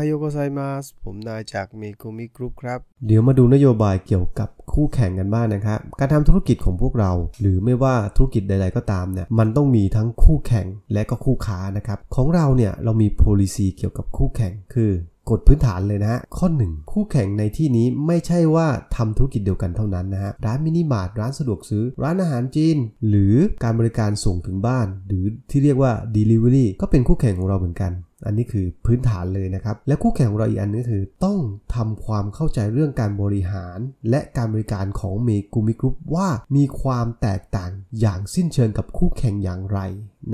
おはようございますผมนายจากเมกุมิกรุ๊ปครับ เดี๋ยวมาดูนโยบายเกี่ยวกับคู่แข่งกันบ้างนะครับ การทำธุรกิจของพวกเรา หรือไม่ว่าธุรกิจใด ๆ ก็ตามเนี่ย มันต้องมีทั้งคู่แข่งและก็คู่ค้านะครับ ของเราเนี่ยเรามี policy เกี่ยวกับคู่แข่งคือกฎพื้นฐานเลยนะฮะ ข้อ 1 คู่แข่งในที่นี้ไม่ใช่ว่าทำธุรกิจเดียวกันเท่านั้นนะฮะ ร้านมินิมาร์ทร้านสะดวกซื้อ ร้านอาหารจีน หรือการบริการส่งถึงบ้าน หรือที่เรียกว่า delivery ก็เป็นคู่แข่งของเราเหมือนกัน อันนี้คือพื้นฐานเลยนะครับ และคู่แข่งของเราอีกอันนึงคือ ต้องทำความเข้าใจเรื่องการบริหาร และการบริการของเมกูมิกรุ๊ปว่ามีความแตกต่างอย่างสิ้นเชิงกับคู่แข่งอย่างไร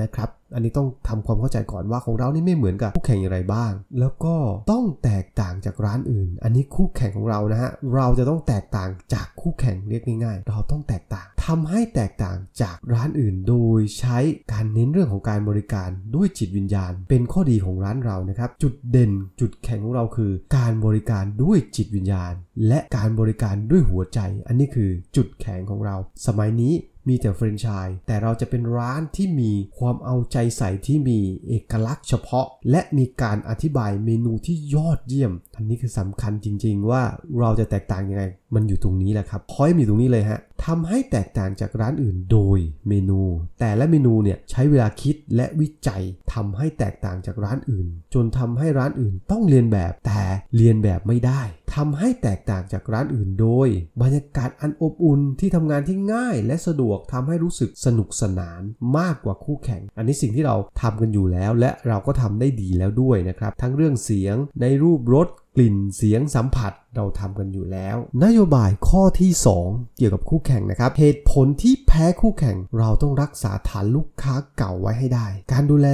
นะครับ อันนี้ต้องทำความเข้าใจก่อนว่าของเรานี่ไม่เหมือนกับคู่แข่งอย่างไรบ้าง แล้วก็ต้องแตกต่างจากร้านอื่น อันนี้คู่แข่งของเรานะฮะ เราจะต้องแตกต่างจากคู่แข่งเรียกง่ายๆ เราต้องแตกต่างทำให้แตกต่างจากร้านอื่น โดยใช้การเน้นเรื่องของการบริการด้วยจิตวิญญาณ เป็นข้อดีของร้านเรานะครับ จุดเด่นจุดแข็งของเราคือ การบริการด้วยจิตวิญญาณ และการบริการด้วยหัวใจ อันนี้คือจุดแข็งของเรา สมัยนี้ มีแต่แฟรนไชส์แต่เราจะเป็นร้านที่มีความเอาใจใส่ที่มีเอกลักษณ์เฉพาะ และมีการอธิบายเมนูที่ยอดเยี่ยม อันนี้คือสำคัญจริง ๆ ว่าเราจะแตกต่างยังไง มันอยู่ตรงนี้แหละครับพอยต์อยู่ตรงนี้เลยฮะทำให้แตกต่างจากร้านอื่นโดยเมนู แต่ละเมนูเนี่ยใช้เวลาคิดและวิจัยทำให้แตกต่างจากร้านอื่น จนทำให้ร้านอื่นต้องเรียนแบบแต่เรียนแบบไม่ได้ทำให้แตกต่างจากร้านอื่นโดย บรรยากาศอันอบอุ่นที่ทำงานที่ง่ายและสะดวกทำให้รู้สึกสนุกสนานมากกว่าคู่แข่ง อันนี้สิ่งที่เราทำกันอยู่แล้ว และเราก็ทำได้ดีแล้วด้วยนะครับทั้งเรื่องเสียงในรูปรส กลิ่นเสียงสัมผัสเราทำกันอยู่แล้ว นโยบายข้อที่ 2 เกี่ยวกับคู่แข่งนะครับ เหตุผลที่แพ้คู่แข่ง เราต้องรักษาฐานลูกค้าเก่าไว้ให้ได้ การดูแล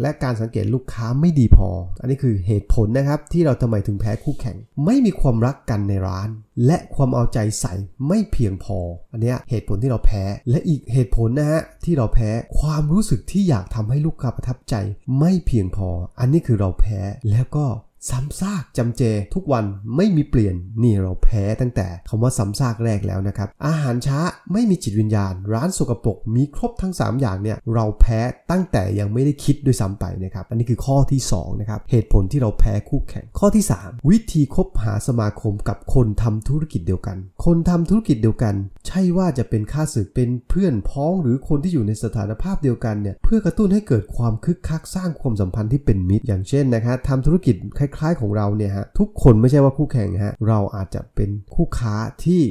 และการสังเกตลูกค้าไม่ดีพอ อันนี้คือเหตุผลนะครับที่เราทำไมถึงแพ้คู่แข่ง ไม่มีความรักกันในร้าน และความเอาใจใส่ไม่เพียงพอ อันนี้เหตุผลที่เราแพ้และอีกเหตุผลนะฮะที่เราแพ้ความรู้สึกที่อยากทำให้ลูกค้าประทับใจไม่เพียงพอ อันนี้คือเราแพ้แล้วก็ซ้ำซากจำเจทุกวันไม่มีเปลี่ยนนี่เราแพ้ตั้งแต่คำว่าซ้ำซากแรกแล้วนะครับ อาหารช้าไม่มีจิตวิญญาณ ร้านสกปรกมีครบทั้ง 3 อย่างเนี่ยเราแพ้ตั้งแต่ยังไม่ได้คิดด้วยซ้ำไปนะครับอันนี้คือข้อที่2นะครับเหตุผลที่เราแพ้คู่แข่งข้อที่ 3 วิธีคบหาสมาคมกับคนทำธุรกิจเดียวกัน คนทำธุรกิจเดียวกัน ใช่ว่าจะเป็นค่าศึกเป็นเพื่อนพ้องหรือคนที่อยู่ในสถานภาพเดียวกันเนี่ยเพื่อกระตุ้นให้เกิดความคึกคักสร้างความสัมพันธ์ที่เป็นมิตรอย่างเช่นนะครับทำธุรกิจคล้ายๆของเราเนี่ยฮะทุกคนไม่ใช่ว่าคู่แข่งฮะเราอาจจะเป็นคู่ค้าที่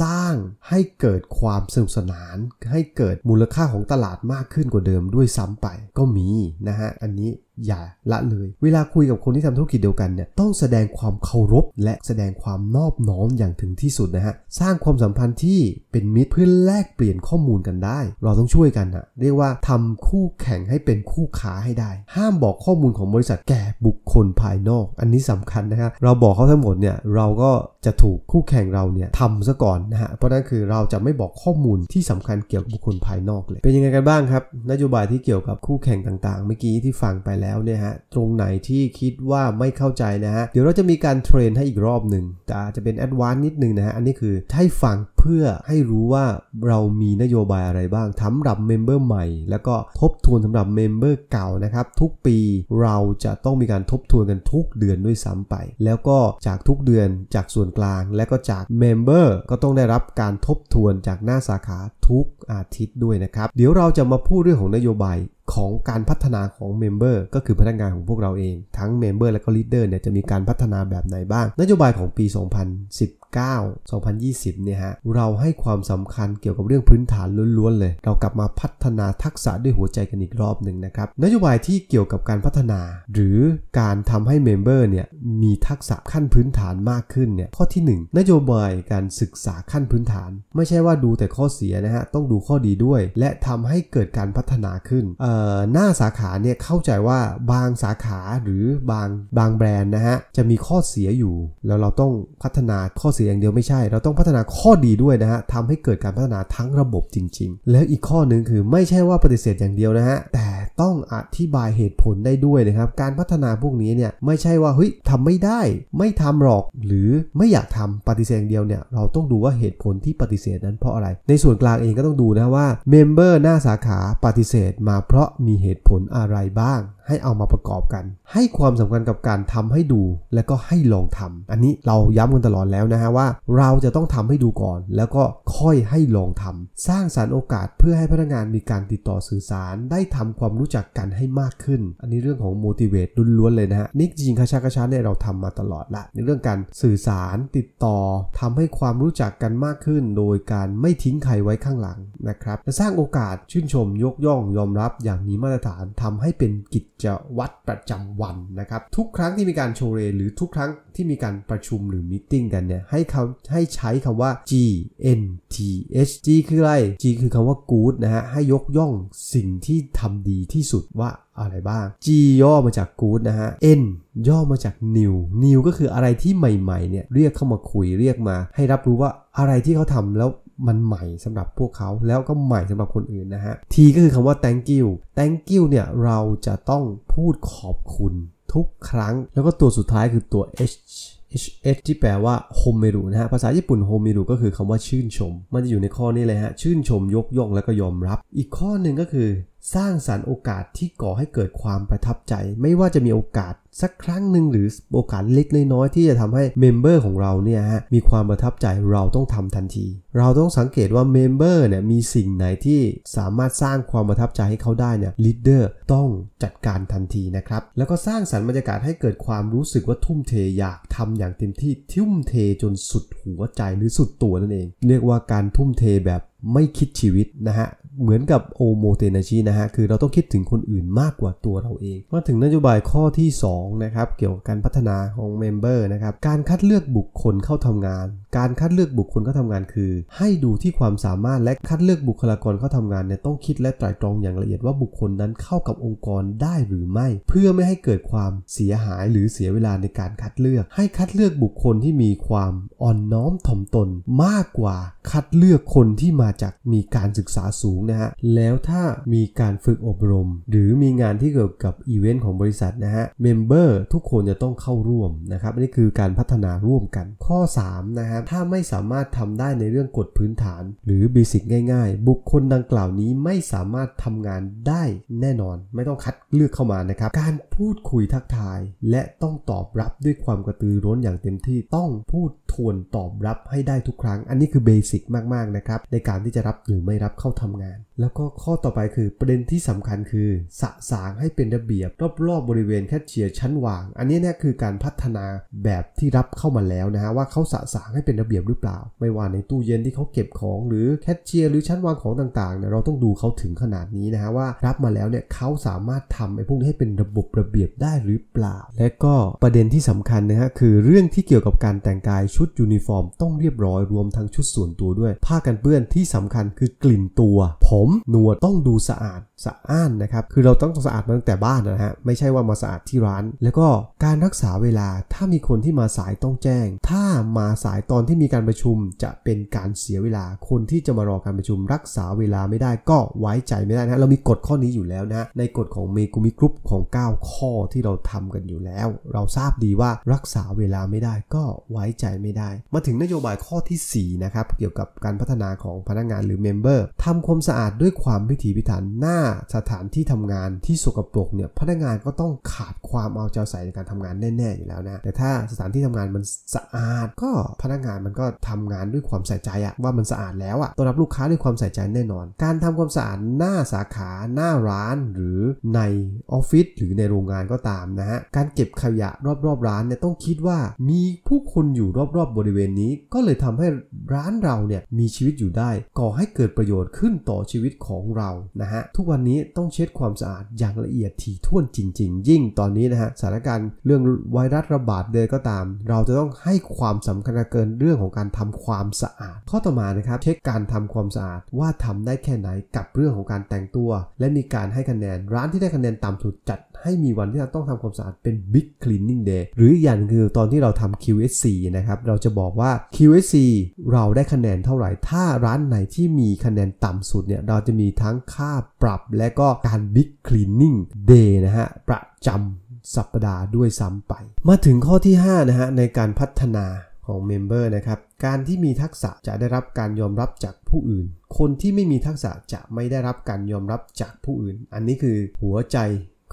สร้างให้เกิดความสนุกสนาน ให้เกิดมูลค่าของตลาดมากขึ้นกว่าเดิมด้วยซ้ำไปก็มีนะฮะอันนี้ อย่าละเลย เวลาคุยกับคนที่ทำธุรกิจเดียวกันเนี่ยต้องแสดงความเคารพ และแสดงความนอบน้อมอย่างถึงที่สุดนะฮะสร้างความสัมพันธ์ที่เป็นมิตรเพื่อแลกเปลี่ยนข้อมูลกันได้ เราต้องช่วยกันนะเรียกว่าทำคู่แข่งให้เป็นคู่ค้าให้ได้ ห้ามบอกข้อมูลของบริษัทแก่บุคคลภายนอก อันนี้สำคัญนะฮะเราบอกเขาทั้งหมดเนี่ยเราก็จะถูกคู่แข่งเราเนี่ยทำซะก่อนนะฮะเพราะนั่นคือเราจะไม่บอกข้อมูลที่สำคัญเกี่ยวกับบุคคลภายนอกเลยเป็นยังไงกันบ้างครับนโยบายที่เกี่ยวกับคู่แข่งต่างๆ เมื่อกี้ที่ฟังไปแล้วเนี่ยฮะตรงไหนที่คิดว่าไม่เข้าใจนะฮะเดี๋ยวเราจะมีการ train ให้อีกรอบหนึ่งแต่อาจจะเป็น advance นิดนึงนะฮะอันนี้คือให้ฟังเพื่อให้รู้ว่าเรามีนโยบายอะไรบ้างสำหรับ member ใหม่ แล้วก็ทบทวนสำหรับ member เก่านะครับ ทุกปีเราจะต้องมีการทบทวนกันทุกเดือนด้วยซ้ำไป แล้วก็จากทุกเดือนจากส่วนกลาง และก็จาก member ก็ต้องได้รับการทบทวนจากหน้าสาขาทุกอาทิตย์ด้วยนะครับ เดี๋ยวเราจะมาพูดเรื่องของนโยบายของการพัฒนาของ member ก็คือพนักงานของพวกเราเอง ทั้ง member และก็ leader เนี่ยจะมีการพัฒนาแบบไหนบ้าง นโยบายของปี 9/2020 เนี่ยฮะ เราให้ความสำคัญเกี่ยวกับเรื่องพื้นฐานล้วนๆเลย เรากลับมาพัฒนาทักษะด้วยหัวใจกันอีกรอบหนึ่งนะครับ นโยบายที่เกี่ยวกับการพัฒนา หรือการทำให้เมมเบอร์เนี่ยมีทักษะขั้นพื้นฐานมากขึ้นเนี่ยข้อที่ 1 นโยบายการศึกษาขั้นพื้นฐาน ไม่ใช่ว่าดูแต่ข้อเสียนะฮะต้องดูข้อดีด้วย และทำให้เกิดการพัฒนาขึ้นหน้าสาขาเนี่ยเข้าใจว่าบางสาขาหรือบางบางแบรนด์นะฮะจะมีข้อเสียอยู่ แล้วเราต้องพัฒนาข้อเสียอย่างเดียวไม่ใช่ เราต้องพัฒนาข้อดีด้วยนะฮะทำให้เกิดการพัฒนาทั้งระบบจริง ๆ แล้วอีกข้อหนึ่งคือไม่ใช่ว่าปฏิเสธอย่างเดียวนะฮะแต่ ต้องอธิบายเหตุผลได้ด้วยนะครับ การพัฒนาพวกนี้เนี่ยไม่ใช่ว่าเฮ้ยทำไม่ได้ ไม่ทำหรอก หรือไม่อยากทำปฏิเสธเดียวเนี่ยเราต้องดูว่าเหตุผลที่ปฏิเสธนั้นเพราะอะไร ในส่วนกลางเองก็ต้องดูนะว่าเมมเบอร์หน้าสาขาปฏิเสธมาเพราะมีเหตุผลอะไรบ้าง ให้เอามาประกอบกัน ให้ความสำคัญกับการทำให้ดู และก็ให้ลองทำอันนี้เราย้ำกันตลอดแล้วนะฮะว่า เราจะต้องทำให้ดูก่อน แล้วก็ค่อยให้ลองทำสร้างสารรค์โอกาสเพื่อให้พนักงานมีการติดต่อสื่อสารได้ทำความรู้จักกันให้มากขึ้น อันนี้เรื่องของ motivate ล้วนๆเลยนะฮะนี่จริงคาชากาชาเนี่ยเราทำมาตลอดละ ในเรื่องการสื่อสารติดต่อทำให้ความรู้จักกันมากขึ้น โดยการไม่ทิ้งใครไว้ข้างหลังนะครับและสร้างโอกาสชื่นชมยกย่องยอมรับอย่างมีมาตรฐานทำให้เป็นกิจวัตรประจำวันนะครับ ทุกครั้งที่มีการโชว์เรหรือทุกครั้งที่มีการประชุมหรือมิ팅กันเนี่ยให้เขาให้ใช้คำว่า G N T H G คืออะไร G คือคำว่า good นะฮะให้ยกย่องสิ่งที่ทำดีที่ที่สุดว่าอะไรบ้าง G ย่อมาจาก good นะฮะ N ย่อมาจาก new new ก็คืออะไรที่ใหม่ๆเนี่ยเรียกเข้ามาคุยเรียกมา ให้รับรู้ว่าอะไรที่เขาทำแล้วมันใหม่สำหรับพวกเขาแล้วก็ใหม่สำหรับคนอื่นนะฮะ T ก็คือคำว่า thank you thank you เนี่ยเราจะต้องพูดขอบคุณทุกครั้ง แล้วก็ตัวสุดท้ายคือตัว H H H ที่แปลว่าโฮเมรุนะฮะภาษาญี่ปุ่นโฮเมรุก็คือคำว่าชื่นชม มันจะอยู่ในข้อนี้เลยฮะชื่นชมยกย่องแล้วก็ยอมรับ อีกข้อหนึ่งก็คือ สร้างสรรค์โอกาสที่ก่อให้เกิดความประทับใจ ไม่ว่าจะมีโอกาส สักครั้งหนึ่งหรือโอกาสเล็กน้อยที่จะทำให้ member ของเราเนี่ยฮะมีความประทับใจเราต้องทำทันที เราต้องสังเกตว่า member เนี่ยมีสิ่งไหนที่สามารถสร้างความประทับใจให้เขาได้เนี่ย leader ต้องจัดการทันทีนะครับ แล้วก็สร้างสรรค์บรรยากาศให้เกิดความรู้สึกว่าทุ่มเทอยากทำอย่างเต็มที่ทุ่มเทจนสุดหัวใจหรือสุดตัวนั่นเอง เรียกว่าการทุ่มเทแบบไม่คิดชีวิตนะฮะ เหมือนกับ omotenashi นะฮะ คือเราต้องคิดถึงคนอื่นมากกว่าตัวเราเอง มาถึงนโยบายข้อที่ 2 นะครับ เกี่ยวกับการพัฒนาของ member นะครับ การคัดเลือกบุคคลเข้าทำงาน การคัดเลือกบุคคลเข้าทำงานคือ ให้ดูที่ความสามารถและคัดเลือกบุคลากรเข้าทำงานเนี่ยต้องคิดและไตร่ตรองอย่างละเอียดว่าบุคคลนั้นเข้ากับองค์กรได้หรือไม่ เพื่อไม่ให้เกิดความเสียหายหรือเสียเวลาในการคัดเลือก ให้คัดเลือกบุคคลที่มีความอ่อนน้อมถ่อมตน มากกว่าคัดเลือกคนที่มาจากมีการศึกษาสูงนะฮะ แล้วถ้ามีการฝึกอบรม หรือมีงานที่เกี่ยวกับอีเวนต์ของบริษัทนะฮะ member ทุกคนจะต้องเข้าร่วมนะครับอันนี้คือการพัฒนาร่วมกัน ข้อ 3 นะฮะ ถ้าไม่สามารถทำได้ในเรื่องกฎพื้นฐาน หรือ basic ง่ายๆ บุคคลดังกล่าวนี้ไม่สามารถทำงานได้แน่นอน ไม่ต้องคัดเลือกเข้ามานะครับ การพูดคุยทักทาย และต้องตอบรับด้วยความกระตือร้นอย่างเต็มที่ต้องพูดทวนตอบรับให้ได้ทุกครั้ง อันนี้คือเบสิกมากๆนะครับในการที่จะรับหรือไม่รับเข้าทำงาน Amen. แล้วก็ข้อต่อไปคือประเด็นที่สำคัญคือ สะสางให้เป็นระเบียบ รอบๆบริเวณแคชเชียร์ชั้นวาง อันนี้เนี่ยคือการพัฒนาแบบที่รับเข้ามาแล้วนะฮะว่าเขาสะสางให้เป็นระเบียบหรือเปล่า ไม่ว่าในตู้เย็นที่เขาเก็บของหรือแคชเชียร์หรือชั้นวางของต่างๆเนี่ยเราต้องดูเขาถึงขนาดนี้นะฮะว่ารับมาแล้วเนี่ยเขาสามารถทำไอ้พวกนี้ให้เป็นระบบระเบียบได้หรือเปล่า และก็ประเด็นที่สำคัญนะฮะคือเรื่องที่เกี่ยวกับการแต่งกายชุดยูนิฟอร์ม ต้องเรียบร้อยรวมทั้งชุดส่วนตัวด้วย ผ้ากันเปื้อนที่สำคัญคือกลิ่นตัวผมหนวดต้องดูสะอาด สะอ้านนะครับ คือเราต้องสะอาดมาตั้งแต่บ้านนะฮะ ไม่ใช่ว่ามาสะอาดที่ร้าน แล้วก็การรักษาเวลา ถ้ามีคนที่มาสายต้องแจ้ง ถ้ามาสายตอนที่มีการประชุมจะเป็นการเสียเวลา คนที่จะมารอการประชุม รักษาเวลาไม่ได้ก็ไว้ใจไม่ได้นะ เรามีกฎข้อนี้อยู่แล้วนะ ในกฎของ Megumi Group ของ 9 ข้อที่เราทำกันอยู่แล้ว เราทราบดีว่ารักษาเวลาไม่ได้ก็ไว้ใจไม่ได้ มาถึงนโยบายข้อที่4นะครับ เกี่ยวกับการพัฒนาของพนักงานหรือเมมเบอร์ทำความสะอาดด้วยความพิถีพิถันหน้าสถานที่ทำงานที่สกปรกเนี่ยพนักงานก็ต้องขาดความเอาใจใส่ในการทำงานแน่ๆอยู่แล้วนะแต่ถ้าสถานที่ทำงานมันสะอาด ก็พนักงานมันก็ทำงานด้วยความใส่ใจอะว่ามันสะอาดแล้วอะต้อนรับลูกค้าด้วยความใส่ใจแน่นอน การทำความสะอาดหน้าสาขาหน้าร้านหรือในออฟฟิศหรือในโรงงานก็ตามนะฮะการเก็บขยะรอบๆร้านเนี่ยต้องคิดว่ามีผู้คนอยู่รอบๆบริเวณนี้ ก็เลยทำให้ร้านเราเนี่ยมีชีวิตอยู่ได้ ก่อให้เกิดประโยชน์ขึ้นต่อชีวิตของเรานะฮะทุกวันนี้ต้องเช็ดความสะอาดอย่างละเอียดถี่ถ้วนจริง ๆ ยิ่งตอนนี้นะฮะสถานการณ์เรื่องไวรัสระบาดเลยก็ตาม เราจะต้องให้ความสำคัญเกินเรื่องของการทำความสะอาด ข้อต่อมานะครับเช็คการทำความสะอาดว่าทำได้แค่ไหนกับเรื่องของการแต่งตัว และมีการให้คะแนน ร้านที่ได้คะแนนต่ำสุดจัดให้มีวันที่เราต้องทำความสะอาดเป็น Big Cleaning Day หรืออย่างคือตอนที่เราทำ QSC นะครับเราจะบอกว่า QSC เราได้คะแนนเท่าไหร่ ถ้าร้านไหนที่มีคะแนนต่ำสุดเนี่ยเราจะมีทั้งค่าปรับและก็การบิ๊กคลีนนิ่งเดย์นะฮะประจำสัปดาห์ด้วยซ้ำไป มาถึงข้อที่ 5 นะฮะในการพัฒนาของเมมเบอร์นะครับ การที่มีทักษะจะได้รับการยอมรับจากผู้อื่น คนที่ไม่มีทักษะจะไม่ได้รับการยอมรับจากผู้อื่น อันนี้คือหัวใจ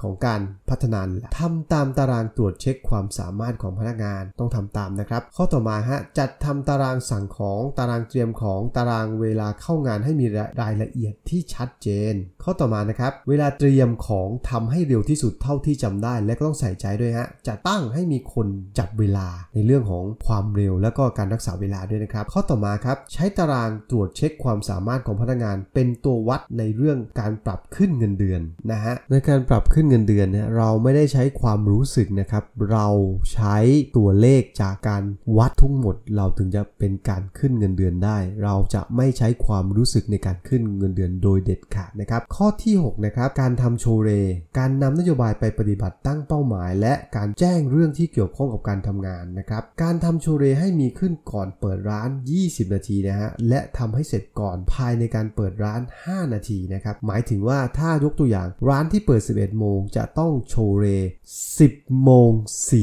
ของการพัฒนาทำตามตารางตรวจเช็คความสามารถของพนักงานต้องทำตามนะครับ ข้อต่อมาฮะจัดทำตารางสั่งของตารางเตรียมของตารางเวลาเข้างานให้มีรายละเอียดที่ชัดเจน ข้อต่อมานะครับ เวลาเตรียมของทำให้เร็วที่สุดเท่าที่จำได้ และก็ต้องใส่ใจด้วยฮะจะตั้งให้มีคนจับเวลาในเรื่องของความเร็ว และก็การรักษาเวลาด้วยนะครับ ข้อต่อมาครับใช้ตารางตรวจเช็คความสามารถของพนักงาน เป็นตัววัดในเรื่องการปรับขึ้นเงินเดือนนะฮะในการปรับขึ้นเงินเดือนเนี่ยเราไม่ได้ใช้ความรู้สึกนะครับ เราใช้ตัวเลขจากการวัดทั้งหมด เราถึงจะเป็นการขึ้นเงินเดือนได้ เราจะไม่ใช้ความรู้สึกในการขึ้นเงินเดือนโดยเด็ดขาดนะครับ ข้อที่6นะครับการทำโชเร การนำนโยบายไปปฏิบัติตั้งเป้าหมาย และการแจ้งเรื่องที่เกี่ยวข้องกับการทำงานนะครับ การทำโชเรให้มีขึ้นก่อนเปิดร้าน 20 นาทีนะฮะและทำให้เสร็จก่อนภายในการเปิดร้าน 5 นาทีนะครับหมายถึงว่าถ้ายกตัวอย่างร้านที่เปิด 11โมงจะต้องโชว์เร 10 โมง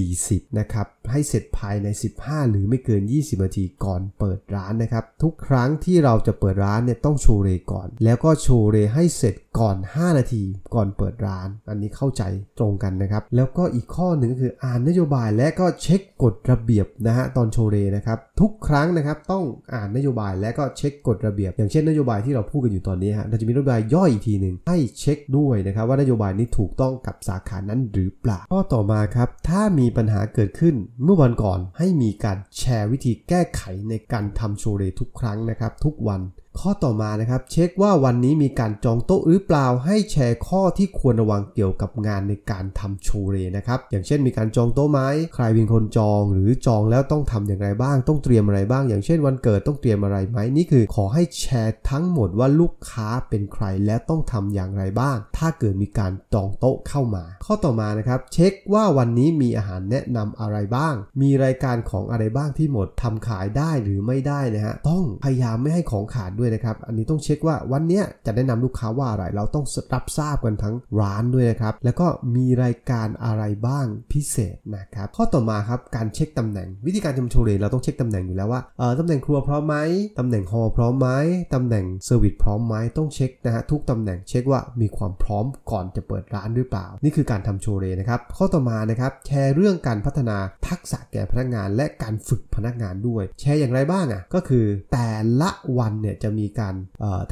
40 นะครับ ให้เสร็จภายใน 15 หรือไม่เกิน 20 นาทีก่อนเปิดร้านนะครับ ทุกครั้งที่เราจะเปิดร้านเนี่ยต้องโชว์เรก่อน แล้วก็โชว์เรให้เสร็จก่อน 5 นาทีก่อนเปิดร้าน อันนี้เข้าใจตรงกันนะครับ แล้วก็อีกข้อหนึ่งก็คืออ่านนโยบายและก็เช็คกฎระเบียบนะฮะตอนโชว์เรนะครับทุกครั้งนะครับต้องอ่านนโยบายและก็เช็คกฎระเบียบ อย่างเช่นนโยบายที่เราพูดกันอยู่ตอนนี้ฮะเราจะมีนโยบายย่อยอีกทีหนึ่งให้เช็คด้วยนะครับว่านโยบายนี้ถูกต้อง้องกับสาขานั้นหรือเปล่า ข้อต่อมาครับ ถ้ามีปัญหาเกิดขึ้นเมื่อวันก่อนให้มีการแชร์วิธีแก้ไขในการทำโชว์เรทุกครั้งนะครับ ทุกวันข้อต่อมานะครับ เช็คว่าวันนี้มีการจองโต๊ะหรือเปล่าให้แชร์ข้อที่ควรระวังเกี่ยวกับงานในการทำโชว์เรนะครับ อย่างเช่นมีการจองโต๊ะไหมใครเป็นคนจองหรือจองแล้วต้องทำอย่างไรบ้าง ต้องเตรียมอะไรบ้าง อย่างเช่นวันเกิดต้องเตรียมอะไรไหมนี่คือ ขอให้แชร์ทั้งหมดว่าลูกค้าเป็นใครและต้องทำอย่างไรบ้าง ถ้าเกิดมีการจองโต๊ะเข้ามา ข้อต่อมานะครับ เช็คว่าวันนี้มีอาหารแนะนำอะไรบ้าง มีรายการของอะไรบ้างที่หมดทำขายได้หรือไม่ได้นะฮะต้องพยายามไม่ให้ของขาดด้วยนะครับ อันนี้ต้องเช็คว่าวันนี้จะแนะนำลูกค้าว่าอะไร เราต้องรับทราบกันทั้งร้านด้วยนะครับ แล้วก็มีรายการอะไรบ้างพิเศษนะครับ ข้อต่อมาครับ การเช็คตำแหน่ง วิธีการทำโชว์เรเราต้องเช็คตำแหน่งอยู่แล้วว่า เออตำแหน่งครัวพร้อมไหมตำแหน่งฮอพร้อมไหมตำแหน่งเซอร์วิสพร้อมไหมต้องเช็คนะฮะทุกตำแหน่งเช็คว่ามีความพร้อมก่อนจะเปิดร้านหรือเปล่า นี่คือการทำโชว์เรนะครับ ข้อต่อมานะครับแชร์เรื่องการพัฒนาทักษะแก่พนักงาน และการฝึกพนักงานด้วย แชร์อย่างไรบ้างอะก็คือแต่แต่ละวันเนี่ยจะมีการ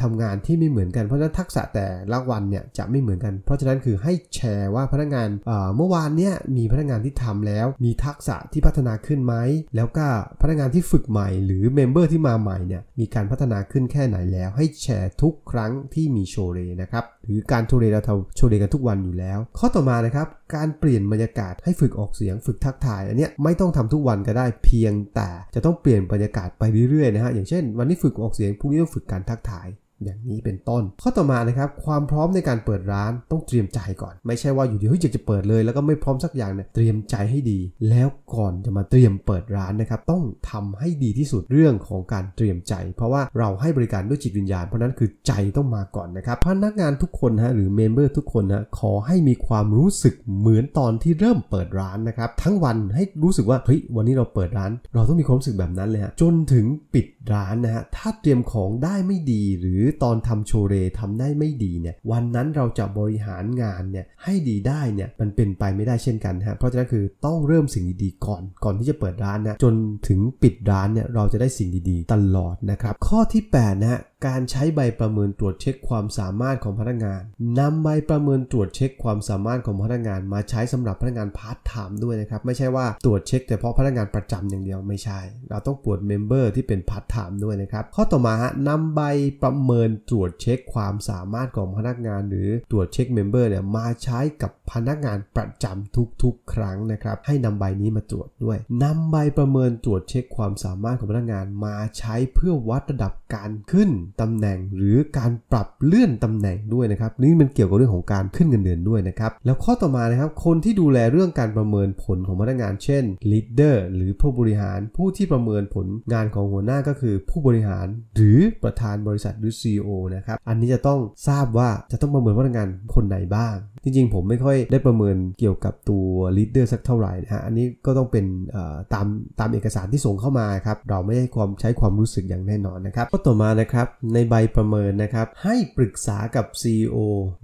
ทำงานที่ไม่เหมือนกันเพราะฉะนั้นทักษะแต่ละวันเนี่ยจะไม่เหมือนกัน เพราะฉะนั้นคือให้แชร์ว่าพนักงานเมื่อวานเนี่ยมีพนักงานที่ทำแล้ว มีทักษะที่พัฒนาขึ้นไหมแล้วก็พนักงานที่ฝึกใหม่ หรือ member ที่มาใหม่เนี่ยมีการพัฒนาขึ้นแค่ไหนแล้ว ให้แชร์ทุกครั้งที่มี chorei นะครับหรือการ chorei เราทำ chorei กันทุกวันอยู่แล้ว ข้อต่อมานะครับ การเปลี่ยนบรรยากาศให้ฝึกออกเสียงฝึกทักทาย อันเนี้ยไม่ต้องทำทุกวันก็ได้เพียงแต่จะต้องเปลี่ยนบรรยากาศไปเรื่อยๆนะฮะอย่างเช่น วันนี้ฝึกออกเสียงพรุ่งนี้ต้องฝึกการทักทาย อย่างนี้เป็นต้น ข้อต่อมานะครับความพร้อมในการเปิดร้านต้องเตรียมใจก่อน ไม่ใช่ว่าอยู่ดีเฮ้ยอยากจะเปิดเลย แล้วก็ไม่พร้อมสักอย่างเนี่ยเตรียมใจให้ดี แล้วก่อนจะมาเตรียมเปิดร้านนะครับต้องทำให้ดีที่สุดเรื่องของการเตรียมใจ เพราะว่าเราให้บริการด้วยจิตวิญญาณ เพราะนั้นคือใจต้องมาก่อนนะครับพนักงานทุกคนฮะหรือเมมเบอร์ทุกคนนะขอให้มีความรู้สึกเหมือนตอนที่เริ่มเปิดร้านนะครับทั้งวันให้รู้สึกว่าเฮ้ยวันนี้เราเปิดร้าน เราต้องมีความรู้สึกแบบนั้นเลยฮะจนถึงปิดร้านนะฮะถ้าเตรียมของได้ไม่ดี หรือตอนทำ chorei ทำได้ไม่ดีเนี่ยวันนั้นเราจะบริหารงานเนี่ยให้ดีได้เนี่ยมันเป็นไปไม่ได้เช่นกันฮะเพราะฉะนั้นคือต้องเริ่มสิ่งดีๆก่อนก่อนที่จะเปิดร้านนะจนถึงปิดร้านเนี่ยเราจะได้สิ่งดีๆ ตลอดนะครับข้อที่8นะฮะ การใช้ใบประเมินตรวจเช็คความสามารถของพนักงานนำใบประเมินตรวจเช็คความสามารถของพนักงาน มาใช้สำหรับพนักงานพาร์ทไทม์ด้วยนะครับ ไม่ใช่ว่าตรวจเช็คแต่เฉพาะพนักงานประจำอย่างเดียวไม่ใช่ เราต้องปวดเมมเบอร์ที่เป็นพาร์ทไทม์ด้วยนะครับ ข้อต่อมาฮะนำใบประเมินตรวจเช็คความสามารถของพนักงาน หรือตรวจ check member เนี่ยมาใช้กับ พนักงานประจำทุกๆ ครั้งนะครับ ให้นำใบนี้มาตรวจด้วยนำใบประเมินตรวจเช็คความสามารถของพนักงานมาใช้เพื่อวัดระดับการขึ้นตำแหน่ง หรือการปรับเลื่อนตำแหน่งด้วยนะครับนี่มันเกี่ยวกับเรื่องของการขึ้นเงินเดือนด้วยนะครับแล้วข้อต่อมานะครับคนที่ดูแลเรื่องการประเมินผลของพนักงาน เช่น leader หรือผู้บริหารผู้ที่ประเมินผลงานของหัวหน้าก็คือผู้บริหารหรือประธานบริษัทหรือ CEO นะครับอันนี้จะต้องทราบว่าจะต้องประเมินพนักงานคนไหนบ้าง จริงๆ ผมไม่ค่อยได้ประเมินเกี่ยวกับตัว leader สักเท่าไหร่นะฮะอันนี้ก็ต้องเป็นตามตามเอกสารที่ส่งเข้ามาครับเราไม่ได้ความใช้ความรู้สึกอย่างแน่นอนนะครับข้อต่อมานะครับในใบประเมินนะครับให้ปรึกษากับ CEO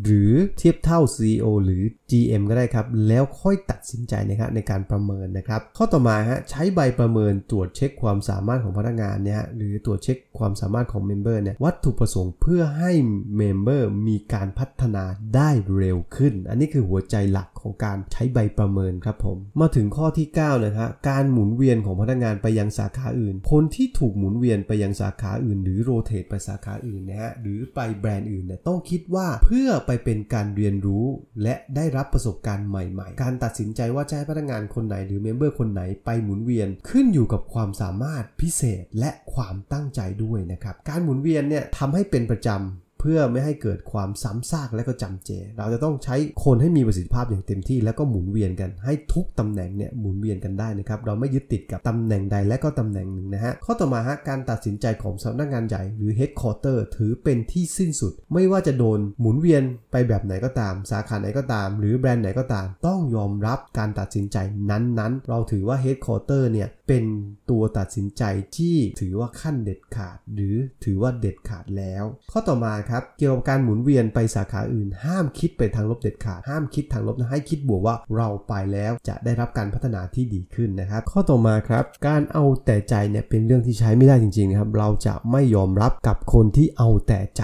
หรือเทียบเท่า CEO หรือ GM ก็ได้ครับแล้วค่อยตัดสินใจนะครับในการประเมินนะครับข้อต่อมาฮะใช้ใบประเมินตรวจเช็คความสามารถของพนักงานเนี่ยหรือตรวจเช็คความสามารถของ member เนี่ยวัตถุประสงค์เพื่อให้ member มีการพัฒนาได้เร็วขึ้น อันนี้คือหัวใจหลักของการใช้ใบประเมินครับผม มาถึงข้อที่9นะฮะการหมุนเวียนของพนักงานไปยังสาขาอื่น คนที่ถูกหมุนเวียนไปยังสาขาอื่น หรือ rotate ไปสาขาอื่นนะฮะหรือไปแบรนด์อื่นเนี่ยต้องคิดว่าเพื่อไปเป็นการเรียนรู้ และได้รับประสบการณ์ใหม่ๆ การตัดสินใจว่าจะให้พนักงานคนไหนหรือเมมเบอร์คนไหนไปหมุนเวียนขึ้นอยู่กับความสามารถพิเศษและความตั้งใจด้วยนะครับการหมุนเวียนเนี่ยทำให้เป็นประจำ พื่อไม่ให้เกิดความซ้ำซากและก็จำเจ เราจะต้องใช้คนให้มีประสิทธิภาพอย่างเต็มที่ แล้วก็หมุนเวียนกันให้ทุกตำแหน่งเนี่ยหมุนเวียนกันได้นะครับเราไม่ยึดติดกับตำแหน่งใดและก็ตำแหน่งหนึ่งนะฮะข้อต่อมาฮะการตัดสินใจของสำนักงานใหญ่หรือ headquarter ถือเป็นที่สิ้นสุด ไม่ว่าจะโดนหมุนเวียนไปแบบไหนก็ตาม สาขาไหนก็ตาม หรือแบรนด์ไหนก็ตาม ต้องยอมรับการตัดสินใจนั้นๆ เราถือว่า headquarter เนี่ย เป็นตัวตัดสินใจที่ถือว่าขั้นเด็ดขาด หรือถือว่าเด็ดขาดแล้ว ข้อต่อมาครับเกี่ยวกับการหมุนเวียนไปสาขาอื่น ห้ามคิดไปทางลบเด็ดขาด ห้ามคิดทางลบนะให้คิดบวกว่าเราไปแล้วจะได้รับการพัฒนาที่ดีขึ้นนะครับ ข้อต่อมาครับ การเอาแต่ใจเนี่ยเป็นเรื่องที่ใช้ไม่ได้จริงๆนะครับ เราจะไม่ยอมรับกับคนที่เอาแต่ใจ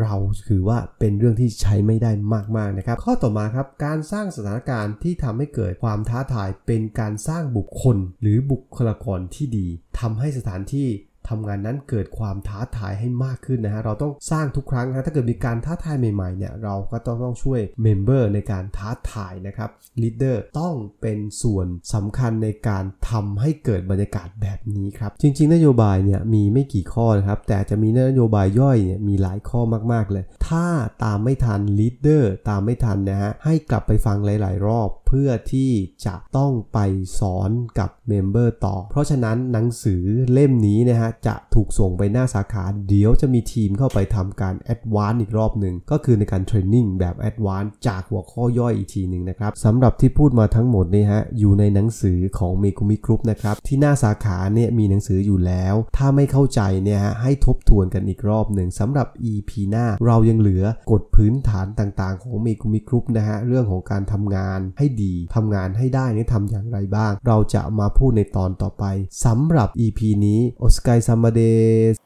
เราถือว่าเป็นเรื่องที่ใช้ไม่ได้มากๆนะครับ ข้อต่อมาครับการสร้างสถานการณ์ที่ทำให้เกิดความท้าทายเป็นการสร้างบุคคล หรือบุคลากรที่ดีทำให้สถานที่ทำงานนั้นเกิดความท้าทายให้มากขึ้นนะฮะ เราต้องสร้างทุกครั้งนะถ้าเกิดมีการท้าทายใหม่ๆเนี่ย เราก็ต้องต้องช่วย member ในการท้าทายนะครับ leader ต้องเป็นส่วนสำคัญในการทำให้เกิดบรรยากาศแบบนี้ครับ จริง ๆ นโยบายเนี่ยมีไม่กี่ข้อนะครับ แต่จะมีนโยบายย่อยเนี่ยมีหลายข้อมากๆเลย ถ้าตามไม่ทัน leader ตามไม่ทันนะฮะ ให้กลับไปฟังหลาย ๆ รอบ เพื่อที่จะต้องไปสอนกับ member ต่อ เพราะฉะนั้นหนังสือเล่มนี้นะฮะจะถูกส่งไปหน้าสาขาเดี๋ยวจะมีทีมเข้าไปทำการ advance อีกรอบหนึ่งก็คือในการ training แบบ advance จากหัวข้อย่อยอีกทีหนึ่งนะครับสำหรับที่พูดมาทั้งหมดนี่ฮะอยู่ในหนังสือของเมกุมิกรุ๊ปนะครับที่หน้าสาขาเนี่ยมีหนังสืออยู่แล้ว ถ้าไม่เข้าใจเนี่ยฮะให้ทบทวนกันอีกรอบหนึ่งสำหรับ EP หน้าเรายังเหลือกฎพื้นฐานต่างๆ ของเมกุมิกรุ๊ปนะฮะเรื่องของการทำงานให้ดีทำงานให้ได้นี่ทำอย่างไรบ้าง เราจะมาพูดในตอนต่อไปสำหรับ EP นี้โอสกายซัมมาเดส